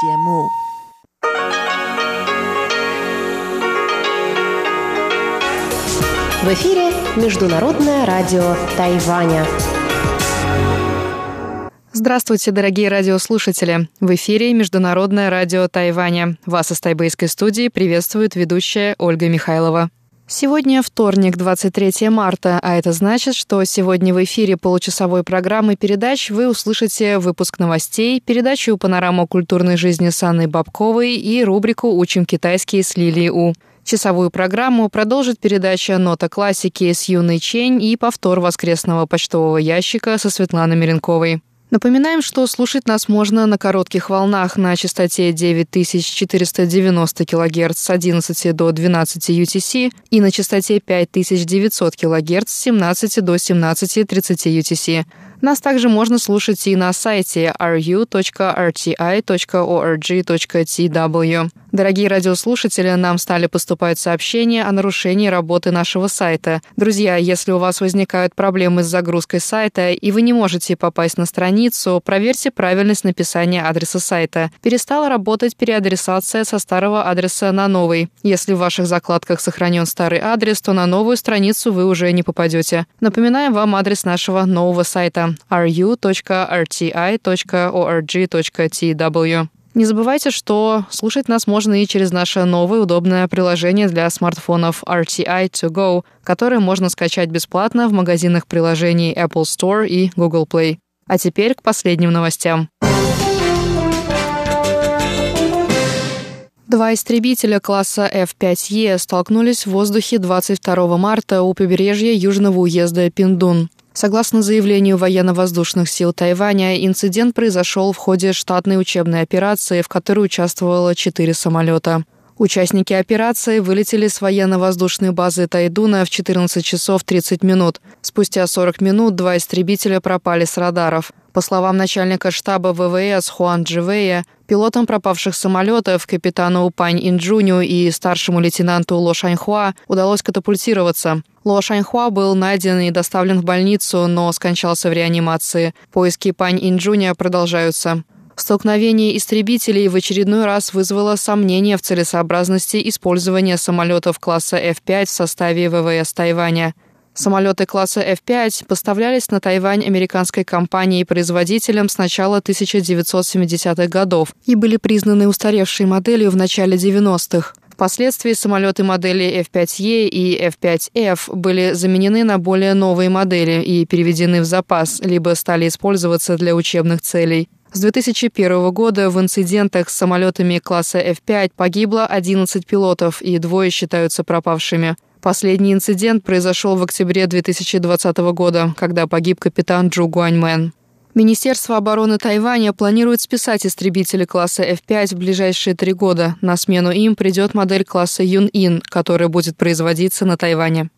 В эфире Международное радио Тайваня. Здравствуйте, дорогие радиослушатели! В эфире Международное радио Тайваня. Вас из тайбэйской студии приветствует ведущая Ольга Михайлова. Сегодня вторник, 23 марта, а это значит, что сегодня в эфире получасовой программы передач вы услышите выпуск новостей, передачу «Панорама культурной жизни» с Анной Бабковой и рубрику «Учим китайский» с Лилией У. Часовую программу продолжит передача «Нота классики» с Юной Чень и повтор воскресного почтового ящика со Светланой Меренковой. Напоминаем, что слушать нас можно на коротких волнах на частоте 9490 кГц с 11 до 12 UTC и на частоте 5900 кГц с 17 до 17.30 UTC. Нас также можно слушать и на сайте ru.rti.org.tw. Дорогие радиослушатели, нам стали поступать сообщения о нарушении работы нашего сайта. Друзья, если у вас возникают проблемы с загрузкой сайта и вы не можете попасть на страницу, проверьте правильность написания адреса сайта. Перестала работать переадресация со старого адреса на новый. Если в ваших закладках сохранен старый адрес, то на новую страницу вы уже не попадете. Напоминаем вам адрес нашего нового сайта ru.rti.org.tw. Не забывайте, что слушать нас можно и через наше новое удобное приложение для смартфонов RTI To Go, которое можно скачать бесплатно в магазинах приложений Apple Store и Google Play. А теперь к последним новостям. Два истребителя класса F-5E столкнулись в воздухе 22 марта у побережья южного уезда Пиндун. Согласно заявлению военно-воздушных сил Тайваня, инцидент произошел в ходе штатной учебной операции, в которой участвовало четыре самолета. Участники операции вылетели с военно-воздушной базы Тайдуна в 14 часов 30 минут. Спустя 40 минут два истребителя пропали с радаров. По словам начальника штаба ВВС Хуан Дживея, пилотам пропавших самолетов, капитану Пань Инджуню и старшему лейтенанту Ло Шаньхуа удалось катапультироваться. Ло Шаньхуа был найден и доставлен в больницу, но скончался в реанимации. Поиски Пань Инджуня продолжаются. Столкновение истребителей в очередной раз вызвало сомнения в целесообразности использования самолетов класса F-5 в составе ВВС Тайваня. Самолеты класса F-5 поставлялись на Тайвань американской компанией-производителем с начала 1970-х годов и были признаны устаревшей моделью в начале 90-х. Впоследствии самолеты модели F-5E и F-5F были заменены на более новые модели и переведены в запас, либо стали использоваться для учебных целей. С 2001 года в инцидентах с самолетами класса F-5 погибло 11 пилотов, и двое считаются пропавшими. Последний инцидент произошел в октябре 2020 года, когда погиб капитан Джу Гуаньмен. Министерство обороны Тайваня планирует списать истребители класса F-5 в ближайшие три года. На смену им придет модель класса Юн-Ин, которая будет производиться на Тайване.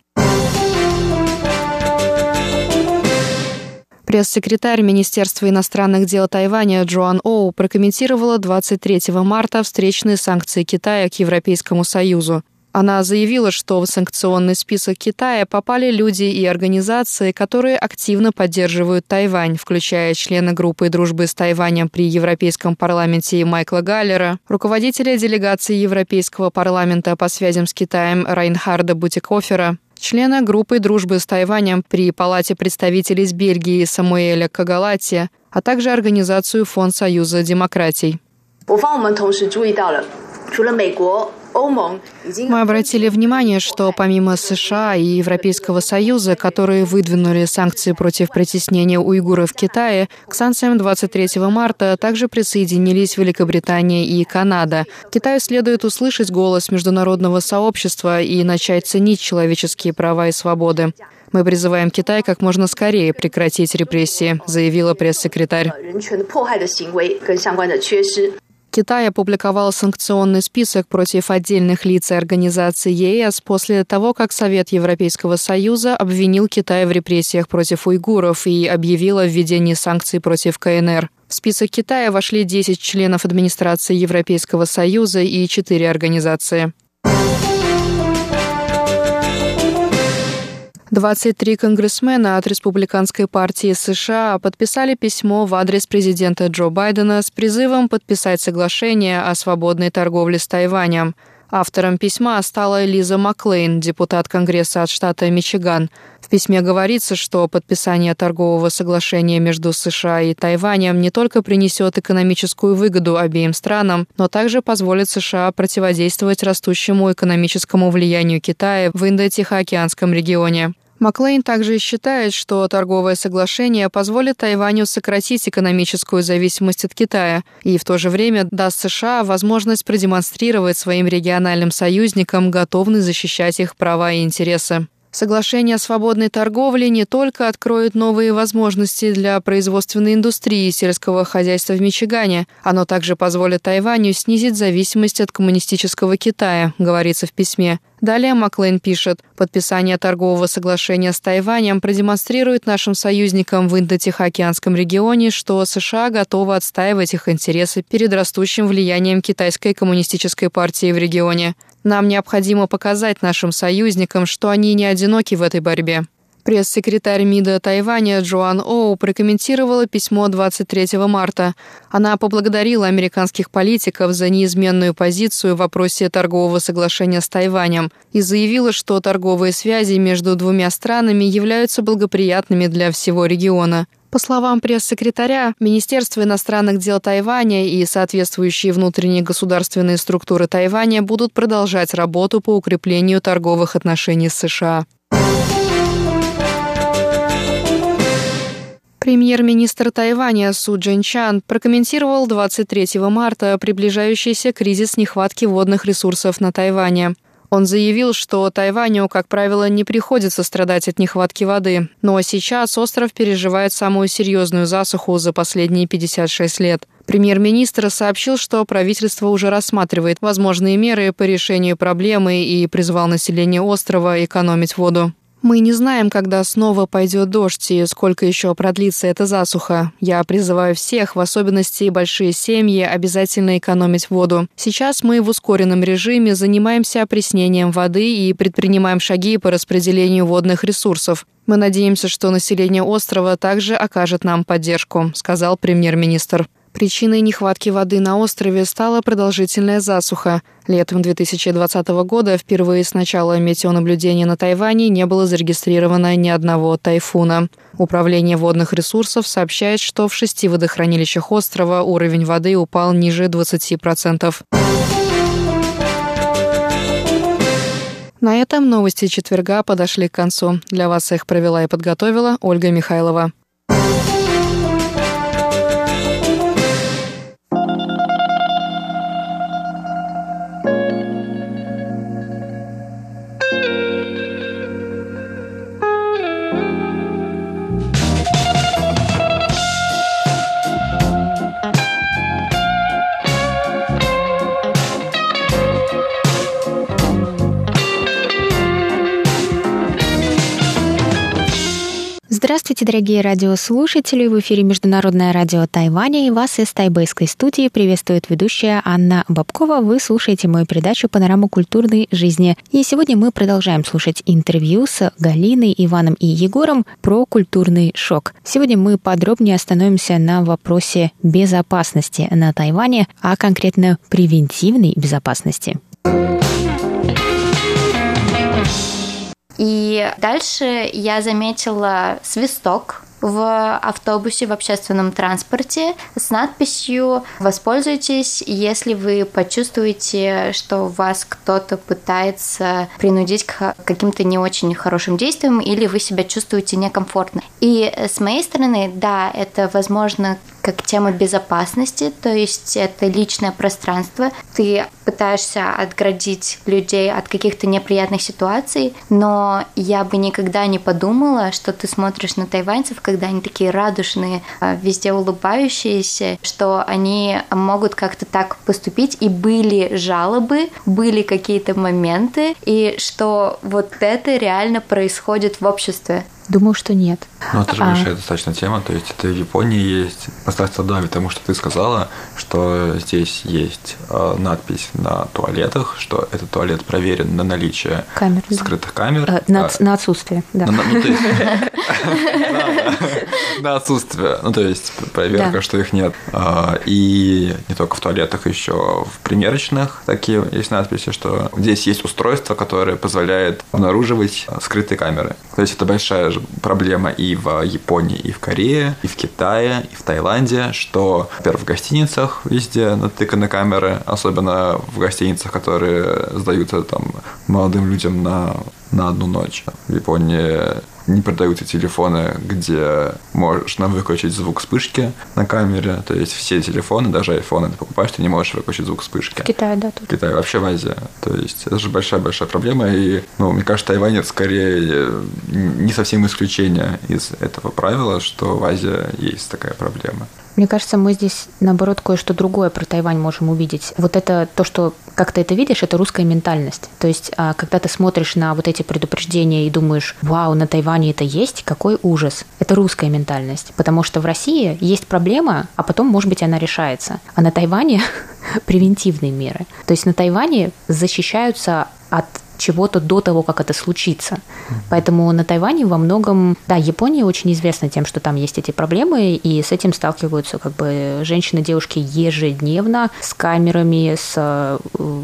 Пресс-секретарь Министерства иностранных дел Тайваня Джоан Оу прокомментировала 23 марта встречные санкции Китая к Европейскому Союзу. Она заявила, что в санкционный список Китая попали люди и организации, которые активно поддерживают Тайвань, включая члена группы дружбы с Тайванем при Европейском парламенте Майкла Галлера, руководителя делегации Европейского парламента по связям с Китаем Райнхарда Бутикофера, члена группы дружбы с Тайванем при Палате представителей из Бельгии Самуэля Кагалати, а также организацию Фонд Союза демократий. Мы обратили внимание, что помимо США и Европейского Союза, которые выдвинули санкции против притеснения уйгуров в Китае, к санкциям 23 марта также присоединились Великобритания и Канада. Китаю следует услышать голос международного сообщества и начать ценить человеческие права и свободы. Мы призываем Китай как можно скорее прекратить репрессии, заявила пресс-секретарь. Китай опубликовал санкционный список против отдельных лиц и организаций ЕС после того, как Совет Европейского Союза обвинил Китай в репрессиях против уйгуров и объявил о введении санкций против КНР. В список Китая вошли 10 членов администрации Европейского Союза и 4 организации. 23 конгрессмена от Республиканской партии США подписали письмо в адрес президента Джо Байдена с призывом подписать соглашение о свободной торговле с Тайванем – Автором письма стала Лиза Маклейн, депутат Конгресса от штата Мичиган. В письме говорится, что подписание торгового соглашения между США и Тайванем не только принесет экономическую выгоду обеим странам, но также позволит США противодействовать растущему экономическому влиянию Китая в Индо-Тихоокеанском регионе. Маклейн также считает, что торговое соглашение позволит Тайваню сократить экономическую зависимость от Китая и в то же время даст США возможность продемонстрировать своим региональным союзникам готовность защищать их права и интересы. Соглашение о свободной торговле не только откроет новые возможности для производственной индустрии и сельского хозяйства в Мичигане, оно также позволит Тайваню снизить зависимость от коммунистического Китая, говорится в письме. Далее Маклейн пишет, подписание торгового соглашения с Тайванем продемонстрирует нашим союзникам в Индо-Тихоокеанском регионе, что США готовы отстаивать их интересы перед растущим влиянием китайской коммунистической партии в регионе. Нам необходимо показать нашим союзникам, что они не одиноки в этой борьбе. Пресс-секретарь МИДа Тайваня Джоан Оу прокомментировала письмо 23 марта. Она поблагодарила американских политиков за неизменную позицию в вопросе торгового соглашения с Тайванем и заявила, что торговые связи между двумя странами являются благоприятными для всего региона. По словам пресс-секретаря, Министерство иностранных дел Тайваня и соответствующие внутренние государственные структуры Тайваня будут продолжать работу по укреплению торговых отношений с США. Премьер-министр Тайваня Су Джинчан прокомментировал 23 марта приближающийся кризис нехватки водных ресурсов на Тайване. Он заявил, что Тайваню, как правило, не приходится страдать от нехватки воды, но сейчас остров переживает самую серьезную засуху за последние 56 лет. Премьер-министр сообщил, что правительство уже рассматривает возможные меры по решению проблемы и призвал население острова экономить воду. Мы не знаем, когда снова пойдет дождь и сколько еще продлится эта засуха. Я призываю всех, в особенности большие семьи, обязательно экономить воду. Сейчас мы в ускоренном режиме занимаемся опреснением воды и предпринимаем шаги по распределению водных ресурсов. Мы надеемся, что население острова также окажет нам поддержку, сказал премьер-министр. Причиной нехватки воды на острове стала продолжительная засуха. Летом 2020 года впервые с начала метеонаблюдения на Тайване не было зарегистрировано ни одного тайфуна. Управление водных ресурсов сообщает, что в шести водохранилищах острова уровень воды упал ниже 20%. На этом новости четверга подошли к концу. Для вас их провела и подготовила Ольга Михайлова. Здравствуйте, дорогие радиослушатели! В эфире Международное радио Тайваня и вас из тайбэйской студии приветствует ведущая Анна Бабкова. Вы слушаете мою передачу «Панорама культурной жизни». И сегодня мы продолжаем слушать интервью с Галиной, Иваном и Егором про культурный шок. Сегодня мы подробнее остановимся на вопросе безопасности на Тайване, а конкретно превентивной безопасности. И дальше я заметила свисток в автобусе, в общественном транспорте с надписью «Воспользуйтесь, если вы почувствуете, что вас кто-то пытается принудить к каким-то не очень хорошим действиям или вы себя чувствуете некомфортно». И с моей стороны, да, это возможно как тема безопасности, то есть это личное пространство. Ты пытаешься отградить людей от каких-то неприятных ситуаций, но я бы никогда не подумала, что ты смотришь на тайваньцев, когда они такие радушные, а, везде улыбающиеся, что они могут как-то так поступить. И были жалобы, были какие-то моменты, и что вот это реально происходит в обществе. Думаю, что нет. Ну, это же а... большая достаточно тема, то есть это в Японии есть достаточно да, потому что ты сказала, что здесь есть э, надпись на туалетах, что этот туалет проверен на наличие камер, скрытых камер. Э, на, а, на отсутствие, да. Ну, ну, на отсутствие, ну то есть проверка, что их нет. А, и не только в туалетах, еще в примерочных такие есть надписи, что здесь есть устройство, которое позволяет обнаруживать скрытые камеры. То есть это большая проблема и в Японии, и в Корее, и в Китае, и в Таиланде, что, во-первых, в гостиницах везде натыканы камеры, особенно в гостиницах, которые сдаются там молодым людям на на одну ночь. В Японии не продаются телефоны, где можно выключить звук вспышки на камере. То есть все телефоны, даже айфоны ты покупаешь, ты не можешь выключить звук вспышки. В Китае, да, тут. В Китае, вообще в Азии. То есть это же большая-большая проблема. И, ну, мне кажется, Тайвань это скорее не совсем исключение из этого правила, что в Азии есть такая проблема. Мне кажется, мы здесь, наоборот, кое-что другое про Тайвань можем увидеть. Вот это то, что, как ты это видишь, это русская ментальность. То есть, а, когда ты смотришь на вот эти предупреждения и думаешь, вау, на Тайване это есть, какой ужас. Это русская ментальность. Потому что в России есть проблема, а потом, может быть, она решается. А на Тайване превентивные меры. То есть на Тайване защищаются от чего-то до того, как это случится. Поэтому на Тайване во многом, да, Япония очень известна тем, что там есть эти проблемы, и с этим сталкиваются как бы женщины, девушки ежедневно с камерами, с э,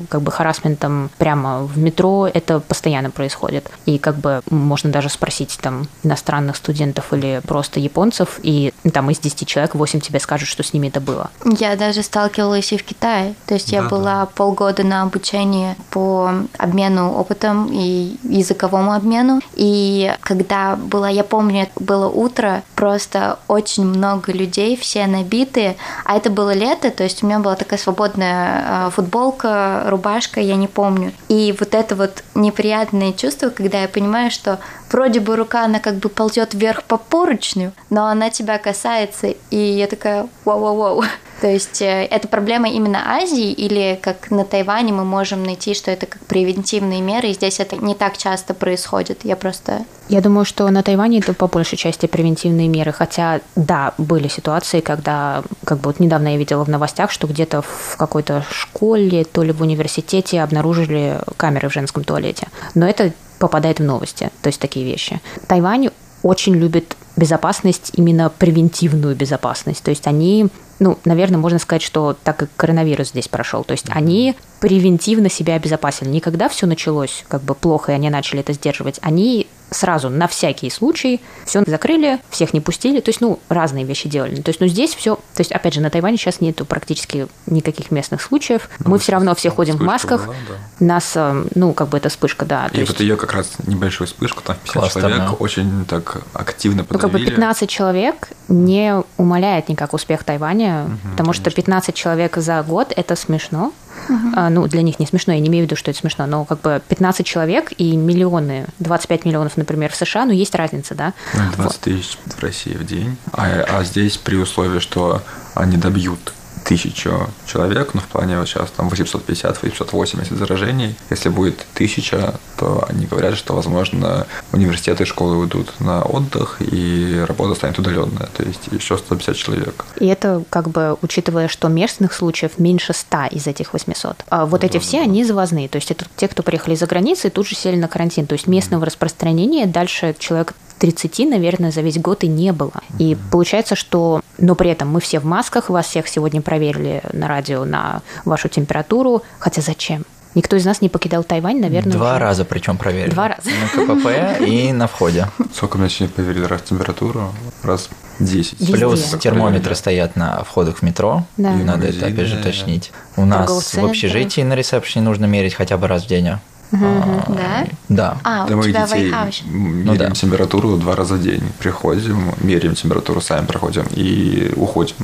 как бы харасментом прямо в метро. Это постоянно происходит. И как бы можно даже спросить там иностранных студентов или просто японцев, и там из 10 человек 8 тебе скажут, что с ними это было. Я даже сталкивалась и в Китае. То есть да, я была да. полгода на обучении по обмену опытом и языковому обмену. И когда было, я помню, было утро, просто очень много людей, все набитые, а это было лето, то есть у меня была такая свободная а, футболка, рубашка, я не помню. И вот это вот неприятное чувство, когда я понимаю, что вроде бы рука, она как бы ползет вверх по поручню, но она тебя касается, и я такая, вау-вау-вау. То есть э, это проблема именно Азии или как на Тайване мы можем найти, что это как превентивные меры, и здесь это не так часто происходит. Я просто... Я думаю, что на Тайване это по большей части превентивные меры, хотя да, были ситуации, когда, как бы вот недавно я видела в новостях, что где-то в какой-то школе, то ли в университете обнаружили камеры в женском туалете. Но это попадает в новости, то есть такие вещи. Тайвань очень любит безопасность, именно превентивную безопасность. То есть они ну, наверное, можно сказать, что так и коронавирус здесь прошел. То есть они превентивно себя обезопасили. Не когда все началось как бы плохо, и они начали это сдерживать, они сразу на всякий случай все закрыли, всех не пустили, то есть, ну, разные вещи делали. То есть, ну, здесь все, то есть, опять же, на Тайване сейчас нету практически никаких местных случаев. Ну, Мы все равно все ходим в масках. Была, да. Нас, э, ну, как бы это вспышка, да. И вот есть... ее как раз небольшую вспышку, там 50 Кластер, человек да. очень так активно подавили. Ну, как бы 15 человек не умаляет никак успех Тайваня, угу, потому конечно. что 15 человек за год – это смешно. Uh-huh. Ну, для них не смешно, я не имею в виду, что это смешно, но как бы 15 человек и миллионы, 25 миллионов, например, в США, ну, есть разница, да? 20 вот. тысяч в России в день, а, а здесь при условии, что они добьют тысячу человек, но в плане вот сейчас там 850-880 заражений. Если будет тысяча, то они говорят, что, возможно, университеты и школы уйдут на отдых, и работа станет удаленная, то есть еще 150 человек. И это как бы, учитывая, что местных случаев меньше 100 из этих 800. А вот да, эти все, да. они завозные, то есть это те, кто приехали за границей, тут же сели на карантин, то есть местного mm. распространения дальше человек 30, наверное, за весь год и не было. И получается, что... Но при этом мы все в масках, вас всех сегодня проверили на радио на вашу температуру. Хотя зачем? Никто из нас не покидал Тайвань, наверное. Два уже. раза причем проверили. Два раза. На КПП и на входе. Сколько меня сегодня проверили раз температуру? Раз 10. Везде. Плюс термометры стоят на входах в метро. Да. И Надо это опять же уточнить. У нас в общежитии на ресепшене нужно мерить хотя бы раз в день. А, да? Да. А, Для у тебя детей меряем ну, да. температуру два раза в день. Приходим, меряем температуру, сами проходим и уходим.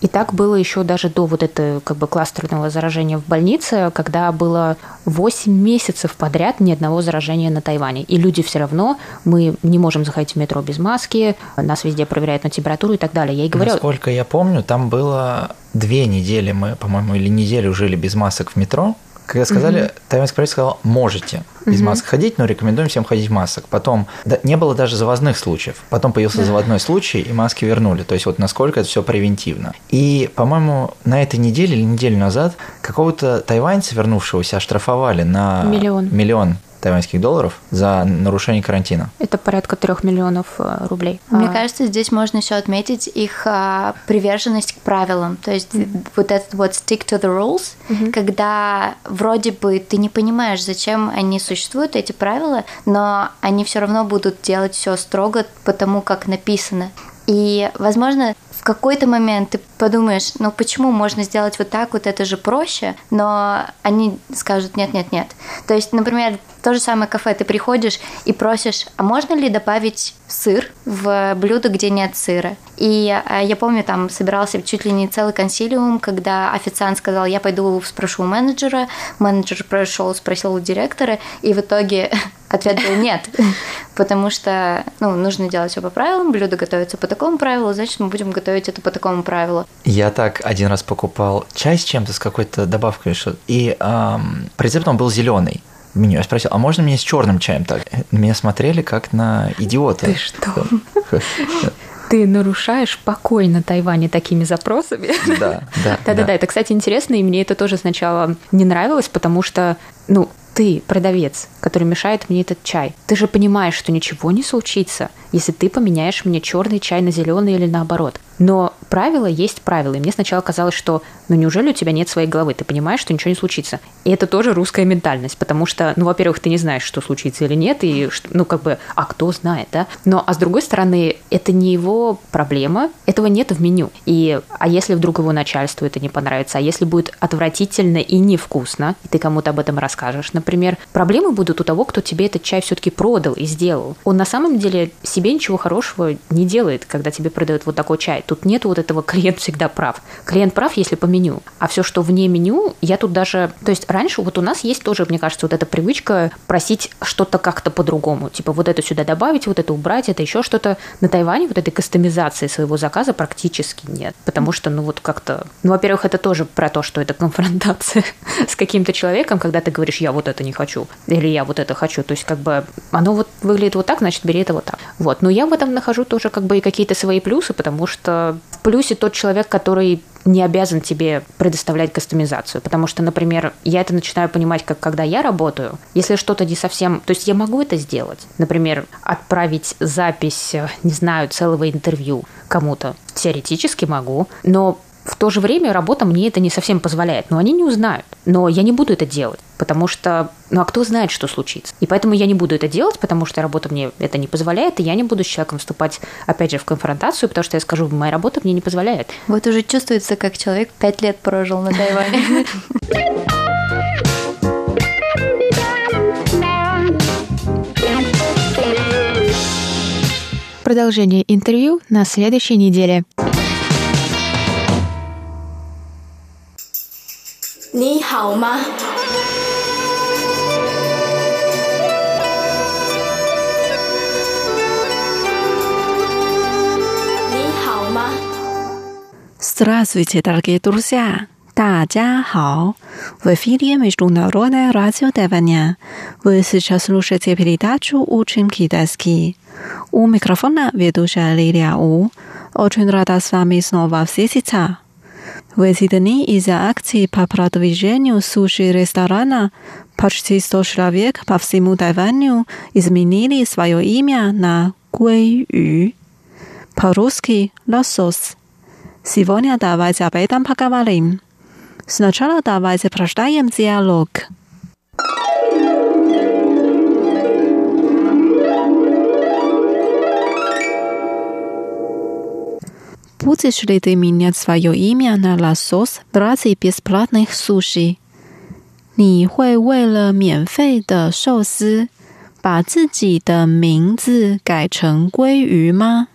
И так было еще даже до вот этого как бы кластерного заражения в больнице, когда было 8 месяцев подряд ни одного заражения на Тайване. И люди все равно, мы не можем заходить в метро без маски, нас везде проверяют на температуру и так далее. Я и говорю... Насколько я помню, там было две недели мы, по-моему, или неделю жили без масок в метро, Когда сказали, угу. тайваньский правительство сказал, можете без угу. масок ходить, но рекомендуем всем ходить в масках. Потом да, не было даже завозных случаев. Потом появился да. заводной случай, и маски вернули. То есть вот насколько это все превентивно. И, по-моему, на этой неделе или неделю назад какого-то тайваньца, вернувшегося, оштрафовали на миллион, миллион тайваньских долларов за нарушение карантина. Это порядка трех миллионов э, рублей. Мне а... кажется, здесь можно еще отметить их а, приверженность к правилам. То есть mm-hmm. вот этот вот stick to the rules, mm-hmm. когда вроде бы ты не понимаешь, зачем они существуют, эти правила, но они все равно будут делать все строго потому, как написано. И, возможно, в какой-то момент ты подумаешь, ну почему можно сделать вот так, вот это же проще, но они скажут нет-нет-нет. То есть, например, то же самое кафе, ты приходишь и просишь, а можно ли добавить сыр в блюдо, где нет сыра? И а, я помню, там собирался чуть ли не целый консилиум, когда официант сказал, я пойду спрошу у менеджера, менеджер прошел, спросил у директора, и в итоге ответ был нет, потому что ну, нужно делать все по правилам, блюдо готовится по такому правилу, значит, мы будем готовить это по такому правилу. Я так один раз покупал чай с чем-то, с какой-то добавкой, и эм, рецепт он был зеленый меню. Я спросил, а можно мне с черным чаем так? Меня смотрели как на идиота. Ты что? Ты нарушаешь покой на Тайване такими запросами. Да, да. Да-да-да, это, кстати, интересно, и мне это тоже сначала не нравилось, потому что, ну, ты, продавец, который мешает мне этот чай, ты же понимаешь, что ничего не случится, если ты поменяешь мне черный чай на зеленый или наоборот. Но правило есть правило. И мне сначала казалось, что ну неужели у тебя нет своей головы? Ты понимаешь, что ничего не случится. И это тоже русская ментальность, потому что, ну, во-первых, ты не знаешь, что случится или нет, и, ну, как бы, а кто знает, да? Но, а с другой стороны, это не его проблема, этого нет в меню. И, а если вдруг его начальству это не понравится, а если будет отвратительно и невкусно, и ты кому-то об этом расскажешь, например, проблемы будут у того, кто тебе этот чай все-таки продал и сделал. Он на самом деле себе ничего хорошего не делает, когда тебе продают вот такой чай. Тут нет вот этого клиент всегда прав. Клиент прав, если по меню. А все, что вне меню, я тут даже... То есть раньше вот у нас есть тоже, мне кажется, вот эта привычка просить что-то как-то по-другому. Типа вот это сюда добавить, вот это убрать, это еще что-то. На Тайване вот этой кастомизации своего заказа практически нет. Потому что, ну вот как-то... Ну, во-первых, это тоже про то, что это конфронтация с каким-то человеком, когда ты говоришь, я вот это не хочу, или я вот это хочу. То есть как бы оно вот выглядит вот так, значит, бери это вот так. Вот. Но я в этом нахожу тоже как бы и какие-то свои плюсы, потому что в плюсе тот человек, который не обязан тебе предоставлять кастомизацию. Потому что, например, я это начинаю понимать, как когда я работаю, если что-то не совсем... То есть я могу это сделать. Например, отправить запись, не знаю, целого интервью кому-то. Теоретически могу. Но в то же время работа мне это не совсем позволяет. Но они не узнают. Но я не буду это делать, потому что, ну а кто знает, что случится. И поэтому я не буду это делать, потому что работа мне это не позволяет, и я не буду с человеком вступать, опять же, в конфронтацию, потому что я скажу, моя работа мне не позволяет. Вот уже чувствуется, как человек пять лет прожил на Тайване. Продолжение интервью на следующей неделе. 你好吗？你好吗？Здравствуйте, дорогие друзья! 大家好! В эфире Международное радио Тайваня. Вы сейчас слушаете передачу «Учим китайский». У микрофона ведущая Лилия У. Очень рада с вами снова встретиться. В эти из-за акции по продвижению суши-ресторана почти 100 человек по всему Тайваню изменили свое имя на Гуэйю, по-русски «лосос». Сегодня давайте об этом поговорим. Сначала давайте прочитаем диалог. Будешь ли ты менять свое имя на лосос ради бесплатных суши? 你会为了免费的寿司，把自己的名字改成鲑鱼吗？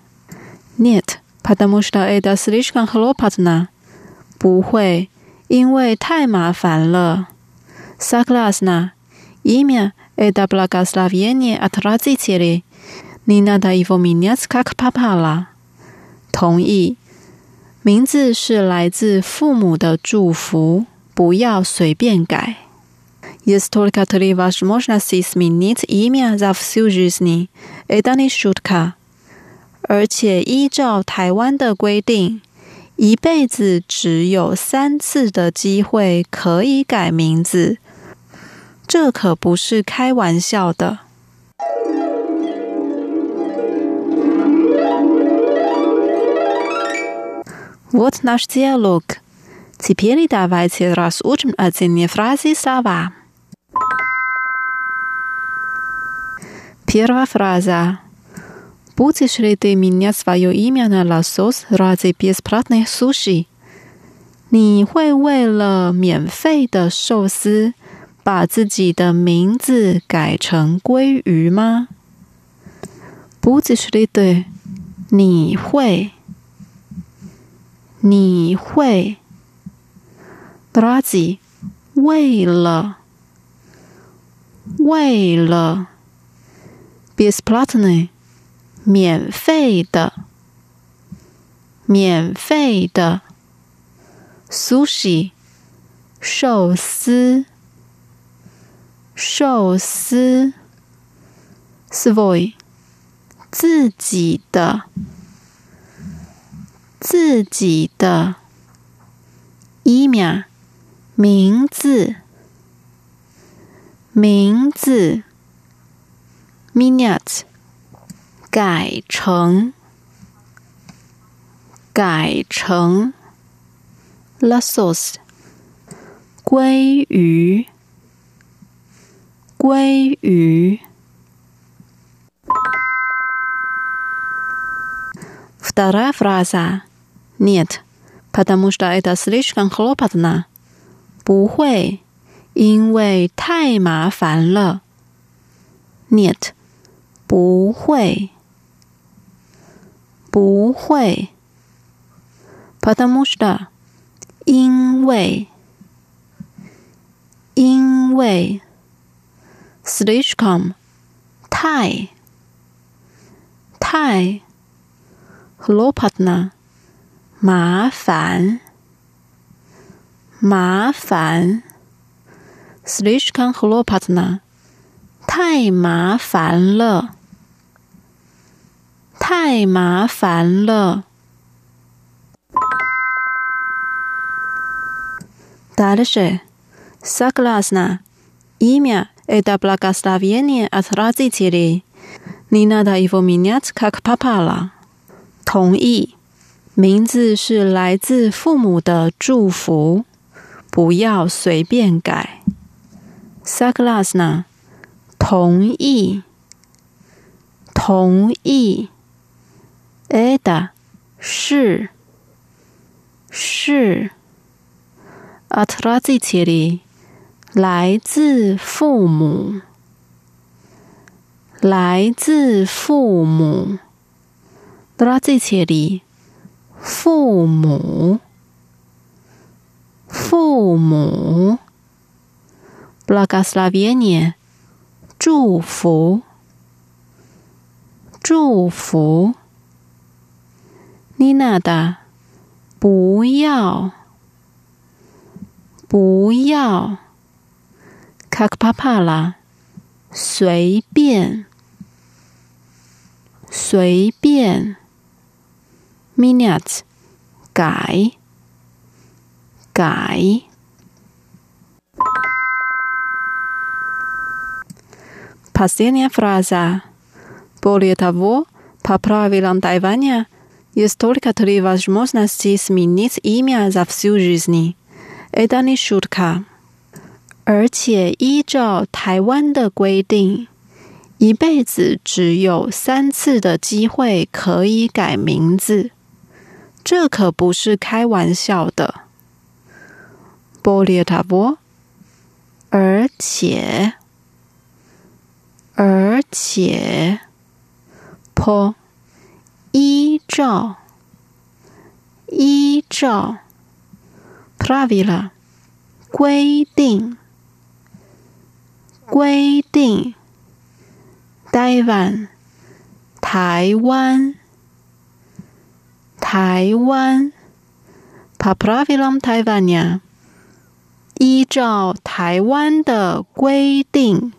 Нет, потому что это слишком хлопотно. 不会，因为太麻烦了。Согласна. Имя – это благословение от родителей. Не надо его менять как попало. 同意。名字是来自父母的祝福，不要随便改。Jest tylko tyle, was można się zmienić imię za wsiu żyzni. Edany szutka. 而且依照台湾的规定，一辈子只有三次的机会可以改名字，这可不是开玩笑的。Вот наш диалог. Теперь давайте разучим отдельные фразы и слова. Первая фраза. Будешь ли ты менять свое имя на лосос ради бесплатных суши? 你会为了免费的寿司，把自己的名字改成鲑鱼吗？Будешь ли ты？你会。 你会 d r a z i 为了为了 b i s p l a t n y 免费的免费的 sushi 寿司寿司 savoy 自己的自己的伊名名字名字 minute 改成改成 lassos 鲑鱼鲑鱼 вторая фраза Нет, потому что это слишком хлопотно. 不会，因为太麻烦了。Нет，不会，不会。потому что，因为，因为。слишком，太，太。хлопотно。 麻烦，麻烦，слишком хлопотно，太麻烦了，太麻烦了。Дальше, согласна, имя это благословение от родителей. Не надо его менять, как попало. 同意。 名字是来自父母的祝福，不要随便改。Saglasna，同意，同意。Ada，是，是。Atrasitili，来自父母，来自父母。Atrasitili。父母父母 blaga slavini 祝福祝福 nina 的不要不要 kakapala 随便随便 Minutes 改改。Последняя фраза. Более того, по правилам Тайваня есть только три возможности сменить имя за всю жизнь. Это не шутка. 而且依照台湾的规定，一辈子只有三次的机会可以改名字。 这可不是开玩笑的。波列塔波，而且，而且，坡，依照，依照，pravila，规定，规定，台湾，台湾。台湾，pa pravilom Taiwania，依照台湾的规定，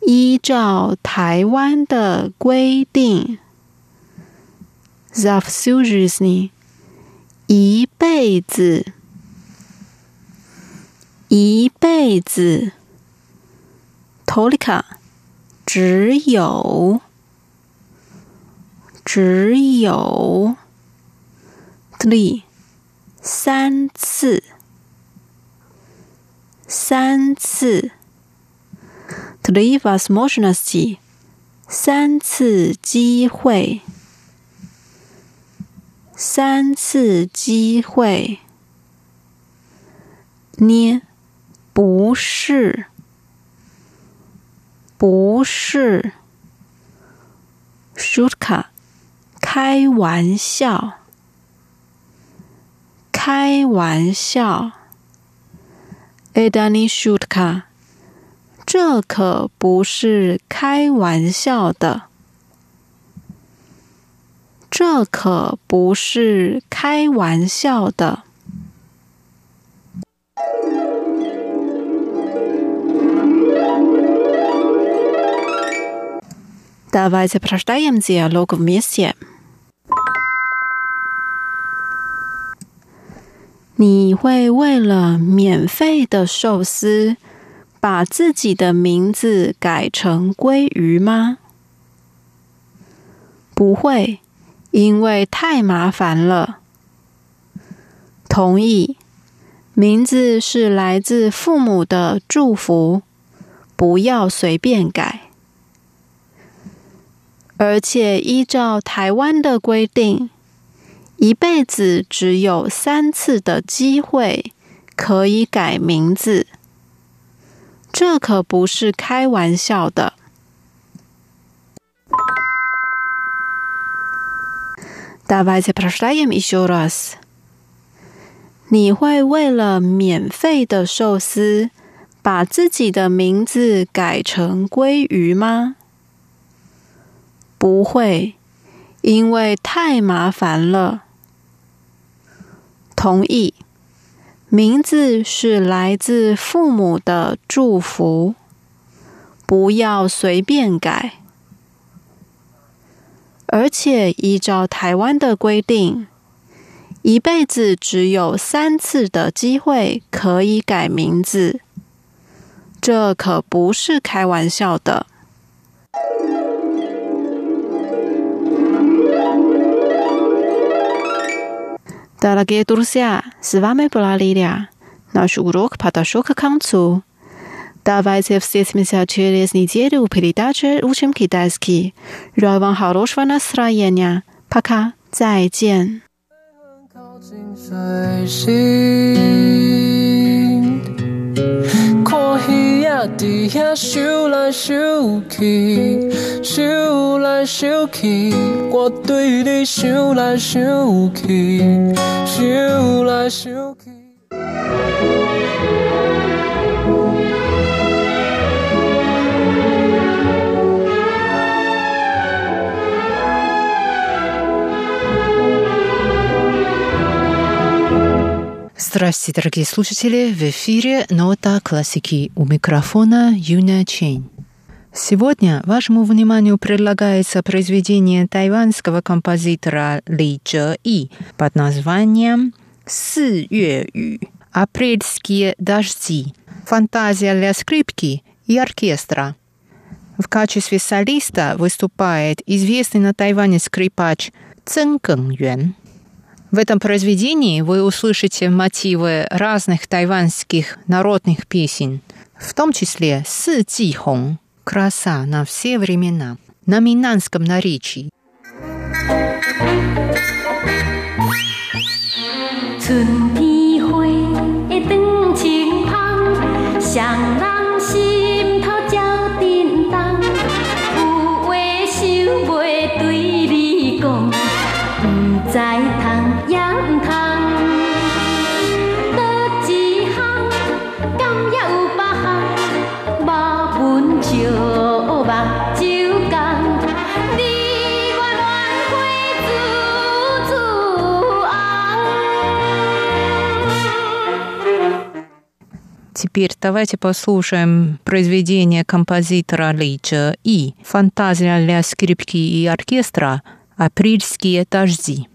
依照台湾的规定，zafuzuzni，一辈子，一辈子，tolika，只有。只有 three 三次，三次 three times motionless，三次机会，三次机会。捏，不是，不是，shutka。开玩笑。开玩笑，Edani Shutka，这可不是开玩笑的，这可不是开玩笑的。Давайте прочитаем диалог вместе. 你会为了免费的寿司，把自己的名字改成鲑鱼吗？不会，因为太麻烦了。同意，名字是来自父母的祝福，不要随便改。而且依照台湾的规定。一辈子只有三次的机会，可以改名字。这可不是开玩笑的。你会为了免费的寿司，把自己的名字改成鲑鱼吗？不会，因为太麻烦了。同意，名字是来自父母的祝福，不要随便改。而且依照台湾的规定，一辈子只有三次的机会可以改名字，这可不是开玩笑的。Дорогие друзья, с вами была Лилия. Наш урок подошел к концу. Давайте встретимся через неделю в передаче «Учим китайский». Желаю вам хорошего настроения. Пока. 再见。伫遐想来想去，想来想去，我对你想来想去，想来想去。Здравствуйте, дорогие слушатели! В эфире «Нота классики» у микрофона Юна Чень. Сегодня вашему вниманию предлагается произведение тайванского композитора Ли Чжэ И под названием «Сы Ю» – «Апрельские дожди», фантазия для скрипки и оркестра. В качестве солиста выступает известный на Тайване скрипач Цэн Кэн Юэн – в этом произведении вы услышите мотивы разных тайваньских народных песен, в том числе «Сы Ци Хong» – «Краса на все времена» на минанском наречии. 春 Теперь давайте послушаем произведение композитора Лича и «Фантазия для скрипки и оркестра» «Апрельские дожди».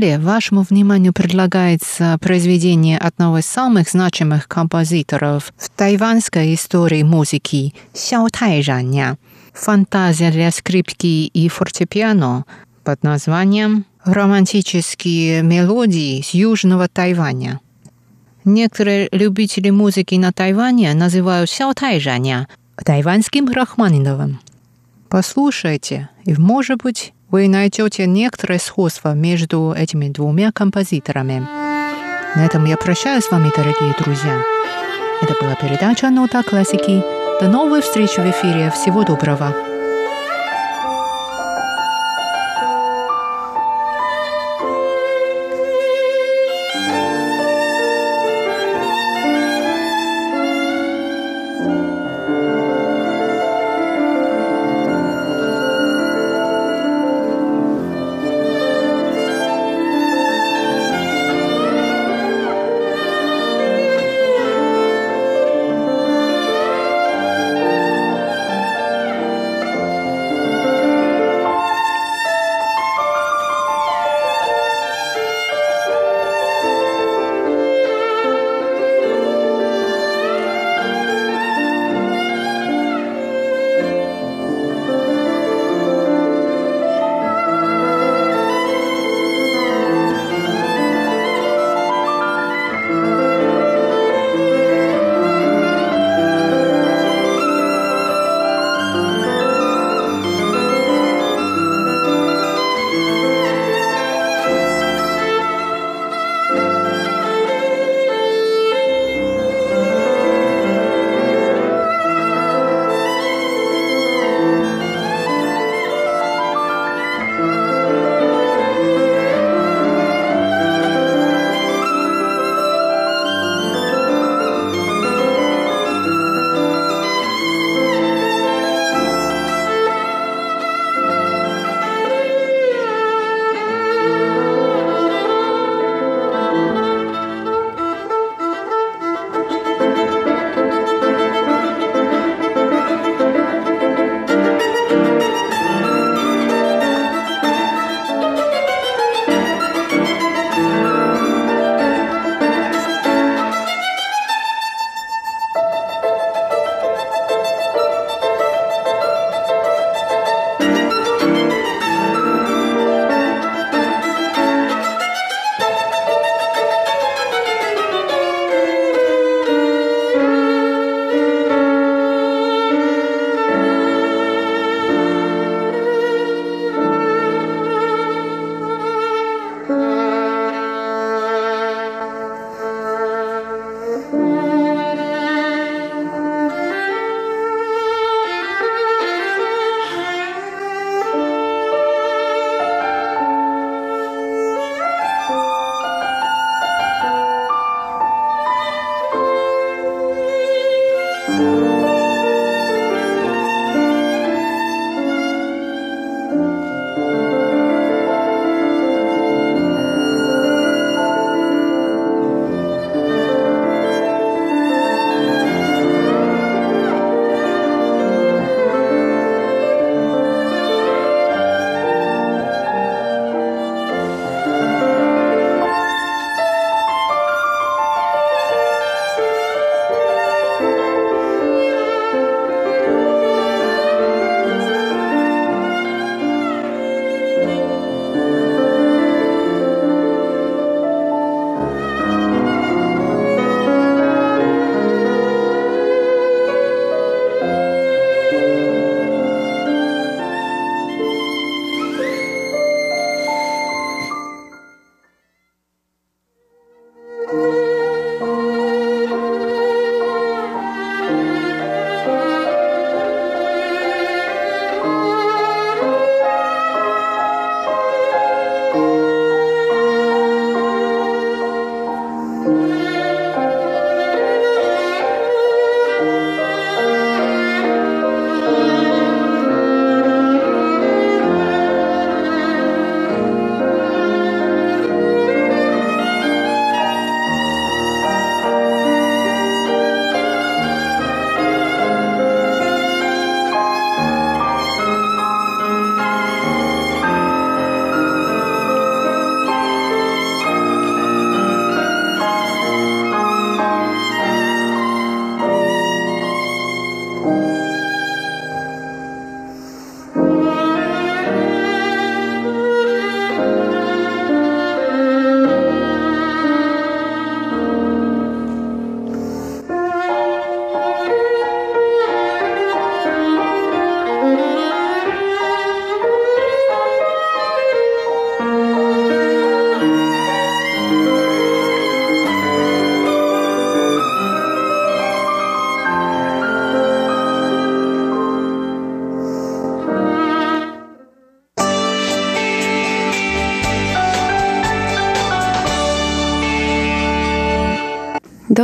Далее вашему вниманию предлагается произведение одного из самых значимых композиторов в тайванской истории музыки Сяо Тайжаня «Фантазия для скрипки и фортепиано» под названием «Романтические мелодии с Южного Тайваня». Некоторые любители музыки на Тайване называют Сяо Тайжаня тайваньским Рахманиновым. Послушайте, и, может быть, вы найдете некоторое сходство между этими двумя композиторами. На этом я прощаюсь с вами, дорогие друзья. Это была передача «Нота классики». До новой встречи в эфире. Всего доброго.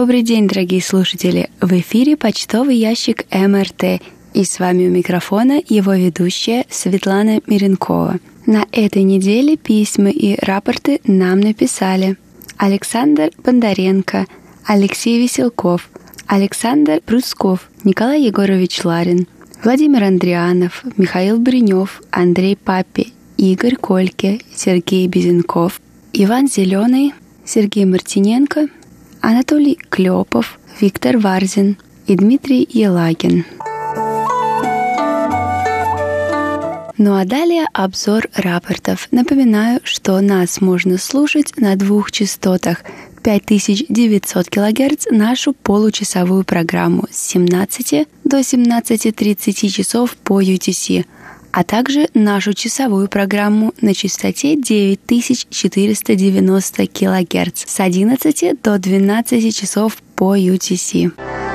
Добрый день, дорогие слушатели! В эфире почтовый ящик МРТ, и с вами у микрофона его ведущая Светлана Миренкова. На этой неделе письма и рапорты нам написали Александр Бондаренко, Алексей Веселков, Александр Брусков, Николай Егорович Ларин, Владимир Андрианов, Михаил Бринев, Андрей Папи, Игорь Кольке, Сергей Безенков, Иван Зеленый, Сергей Мартиненко, Анатолий Клепов, Виктор Варзин и Дмитрий Елагин. Ну а далее обзор рапортов. Напоминаю, что нас можно слушать на двух частотах 5900 кГц нашу получасовую программу с 17 до 17.30 часов по UTC, а также нашу часовую программу на частоте 9490 кГц с 11 до 12 часов по UTC.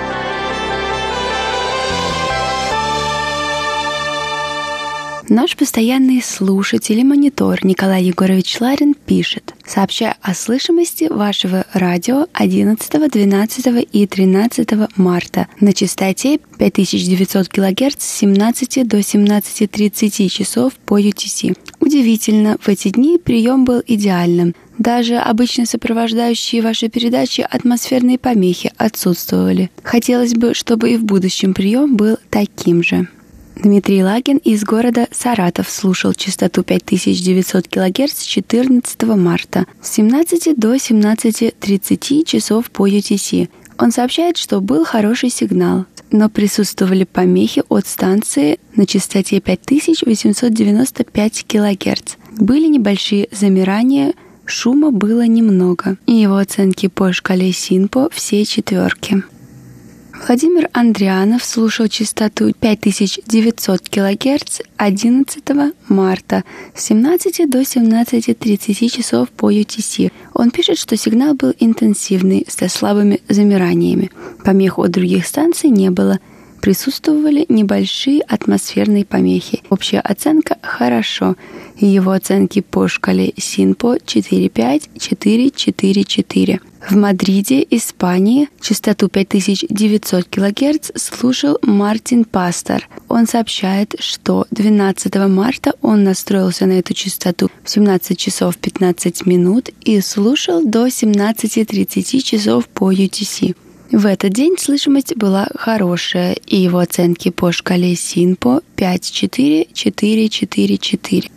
Наш постоянный слушатель и монитор Николай Егорович Ларин пишет, сообщая о слышимости вашего радио 11, 12 и 13 марта на частоте 5900 кГц с 17 до 17.30 часов по UTC. Удивительно, в эти дни прием был идеальным. Даже обычно сопровождающие ваши передачи атмосферные помехи отсутствовали. Хотелось бы, чтобы и в будущем прием был таким же. Дмитрий Лагин из города Саратов слушал частоту 5900 кГц с 14 марта с 17 до 17.30 часов по UTC. Он сообщает, что был хороший сигнал, но присутствовали помехи от станции на частоте 5895 кГц. Были небольшие замирания, шума было немного, и его оценки по шкале Синпо все четверки. Владимир Андрианов слушал частоту 5900 кГц 11 марта с 17 до 17.30 часов по UTC. Он пишет, что сигнал был интенсивный, со слабыми замираниями. Помех от других станций не было. Присутствовали небольшие атмосферные помехи. Общая оценка «хорошо». Его оценки по шкале СИНПО 45444. В Мадриде, Испании, частоту 5900 кГц слушал Мартин Пастор. Он сообщает, что 12 марта он настроился на эту частоту в 17 часов 15 минут и слушал до 17.30 часов по UTC. В этот день слышимость была хорошая, и его оценки по шкале СИНПО 54444.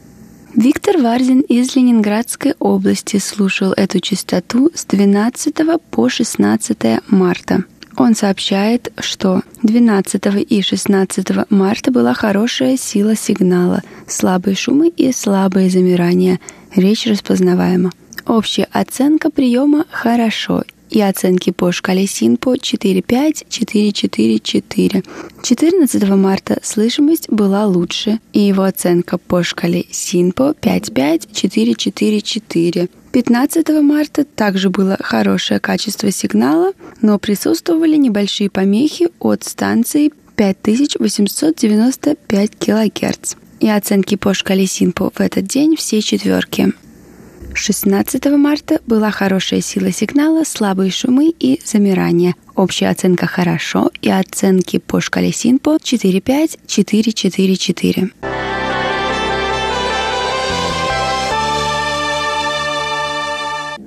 Виктор Варзин из Ленинградской области слушал эту частоту с 12 по 16 марта. Он сообщает, что 12 и 16 марта была хорошая сила сигнала, слабые шумы и слабые замирания. Речь распознаваема. Общая оценка приема «хорошо» и оценки по шкале СИНПО 4-5, 4-4-4. 14 марта слышимость была лучше, и его оценка по шкале СИНПО 5-5, 4-4-4. 15 марта также было хорошее качество сигнала, но присутствовали небольшие помехи от станции 5895 кГц. И оценки по шкале СИНПО в этот день все четверки. 16 марта была хорошая сила сигнала, слабые шумы и замирания. Общая оценка «хорошо» и оценки по шкале СИНПО 4-5, 4-4-4.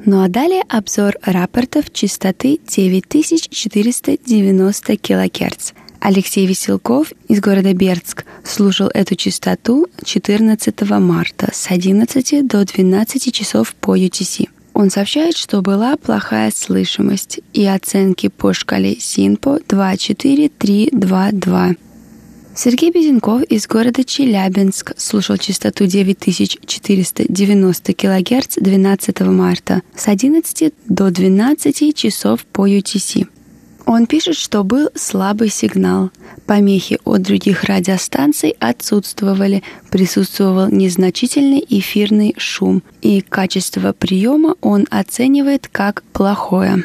Ну а далее обзор рапортов частоты 9490 кГц. Алексей Веселков из города Бердск слушал эту частоту 14 марта с 11 до 12 часов по UTC. Он сообщает, что была плохая слышимость и оценки по шкале СИНПО 24322. Сергей Безенков из города Челябинск слушал частоту 9490 кГц 12 марта с 11 до 12 часов по UTC. Он пишет, что был слабый сигнал. Помехи от других радиостанций отсутствовали, присутствовал незначительный эфирный шум, и качество приема он оценивает как плохое.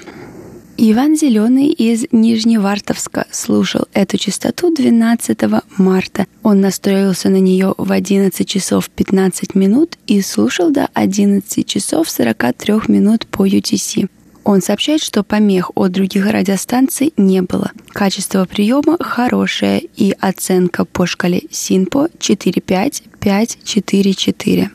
Иван Зеленый из Нижневартовска слушал эту частоту 12 марта. Он настроился на нее в 11 часов 15 минут и слушал до 11 часов 43 минут по UTC. Он сообщает, что помех от других радиостанций не было. Качество приема хорошее и оценка по шкале СИНПО 45544.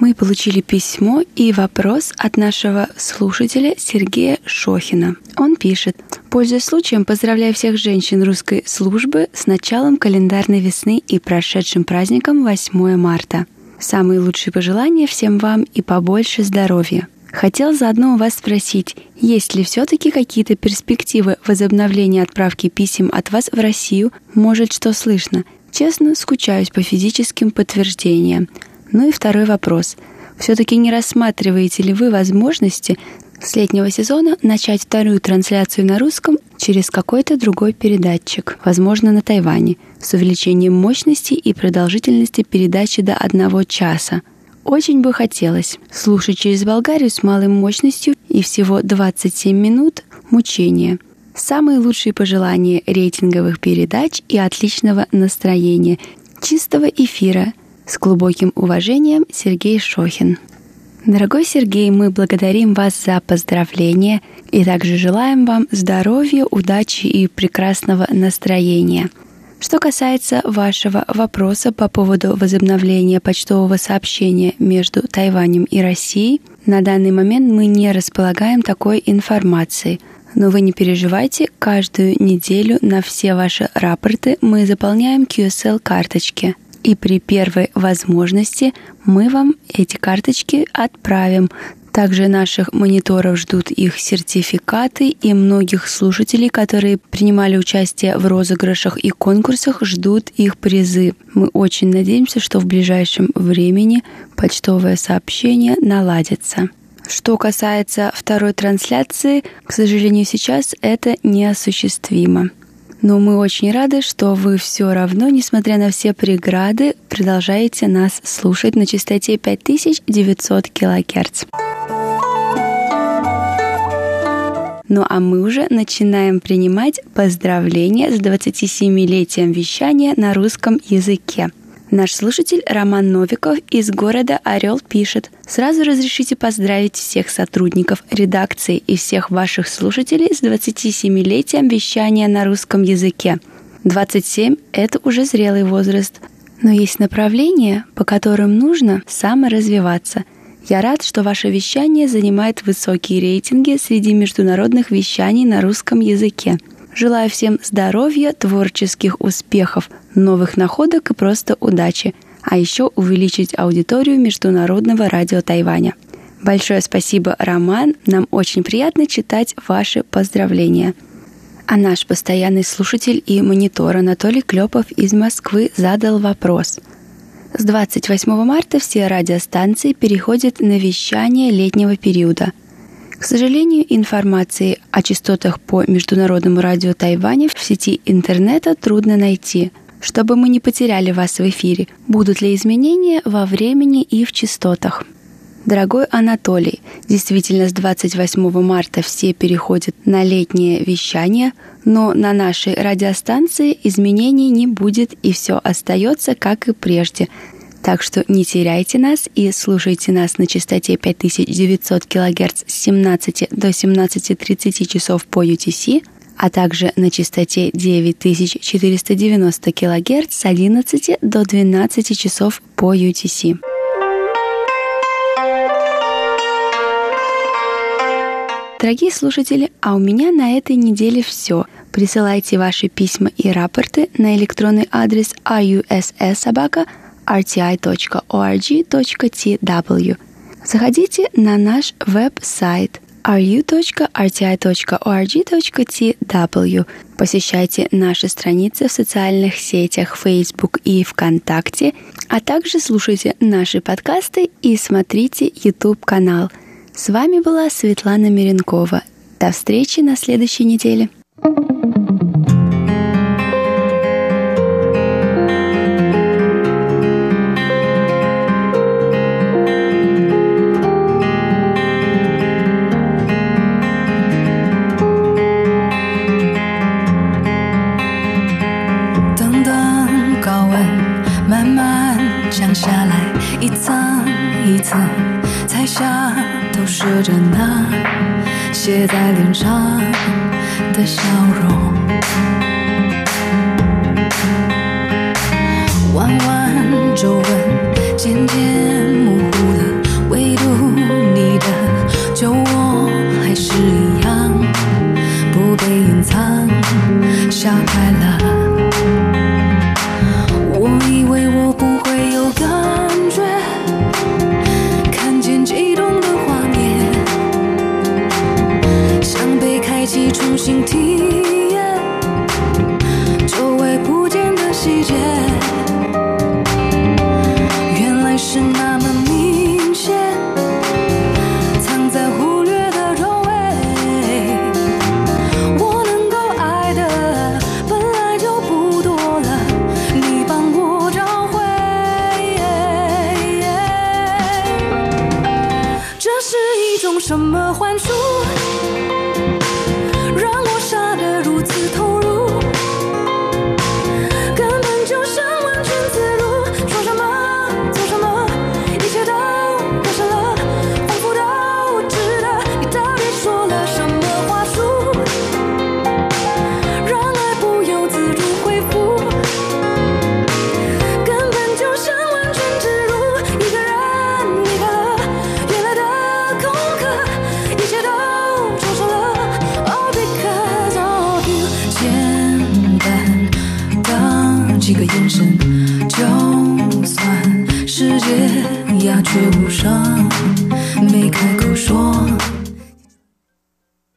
мы получили письмо и вопрос от нашего слушателя Сергея Шохина. Он пишет. Пользуясь случаем, поздравляю всех женщин русской службы с началом календарной весны и прошедшим праздником 8 марта. Самые лучшие пожелания всем вам и побольше здоровья. Хотел заодно у вас спросить, есть ли все-таки какие-то перспективы возобновления отправки писем от вас в Россию? Может, что слышно? Честно, скучаюсь по физическим подтверждениям. Ну и второй вопрос. Все-таки не рассматриваете ли вы возможности с летнего сезона начать вторую трансляцию на русском через какой-то другой передатчик, возможно, на Тайване, с увеличением мощности и продолжительности передачи до одного часа. Очень бы хотелось слушать через Болгарию с малой мощностью и всего 27 минут мучения. Самые лучшие пожелания рейтинговых передач и отличного настроения, чистого эфира – с глубоким уважением, Сергей Шохин. Дорогой Сергей, мы благодарим вас за поздравления и также желаем вам здоровья, удачи и прекрасного настроения. Что касается вашего вопроса по поводу возобновления почтового сообщения между Тайванем и Россией, на данный момент мы не располагаем такой информацией. Но вы не переживайте, каждую неделю на все ваши рапорты мы заполняем QSL-карточки – и при первой возможности мы вам эти карточки отправим. Также наших мониторов ждут их сертификаты и многих слушателей, которые принимали участие в розыгрышах и конкурсах, ждут их призы. Мы очень надеемся, что в ближайшем времени почтовое сообщение наладится. Что касается второй трансляции, к сожалению, сейчас это неосуществимо. Но мы очень рады, что вы все равно, несмотря на все преграды, продолжаете нас слушать на частоте 5900 килогерц. Ну а мы уже начинаем принимать поздравления с 27-летием вещания на русском языке – Наш слушатель Роман Новиков из города Орел пишет. Сразу разрешите поздравить всех сотрудников редакции и всех ваших слушателей с 27-летием вещания на русском языке. 27 – это уже зрелый возраст. Но есть направления, по которым нужно саморазвиваться. Я рад, что ваше вещание занимает высокие рейтинги среди международных вещаний на русском языке – Желаю всем здоровья, творческих успехов, новых находок и просто удачи, а еще увеличить аудиторию Международного радио Тайваня. Большое спасибо, Роман. Нам очень приятно читать ваши поздравления. А наш постоянный слушатель и монитор Анатолий Клепов из Москвы задал вопрос. С 28 марта все радиостанции переходят на вещание летнего периода – к сожалению, информации о частотах по Международному радио Тайваня в сети интернета трудно найти. Чтобы мы не потеряли вас в эфире, будут ли изменения во времени и в частотах? Дорогой Анатолий, действительно с 28 марта все переходят на летнее вещание, но на нашей радиостанции изменений не будет и все остается как и прежде – так что не теряйте нас и слушайте нас на частоте 5900 кГц с 17 до 17.30 часов по UTC, а также на частоте 9490 кГц с 11 до 12 часов по UTC. Дорогие слушатели, а у меня на этой неделе все. Присылайте ваши письма и рапорты на электронный адрес russsobaka.com rti.org.tw. Заходите на наш веб-сайт ru.rti.org.tw. Посещайте наши страницы в социальных сетях Facebook и ВКонтакте, а также слушайте наши подкасты и смотрите YouTube-канал. С вами была Светлана Миренкова. До встречи на следующей неделе. 降下来，一层一层，彩霞投射着那写在脸上的笑容。弯弯皱纹渐渐模糊了，唯独你的酒窝还是一样，不被隐藏。笑开了。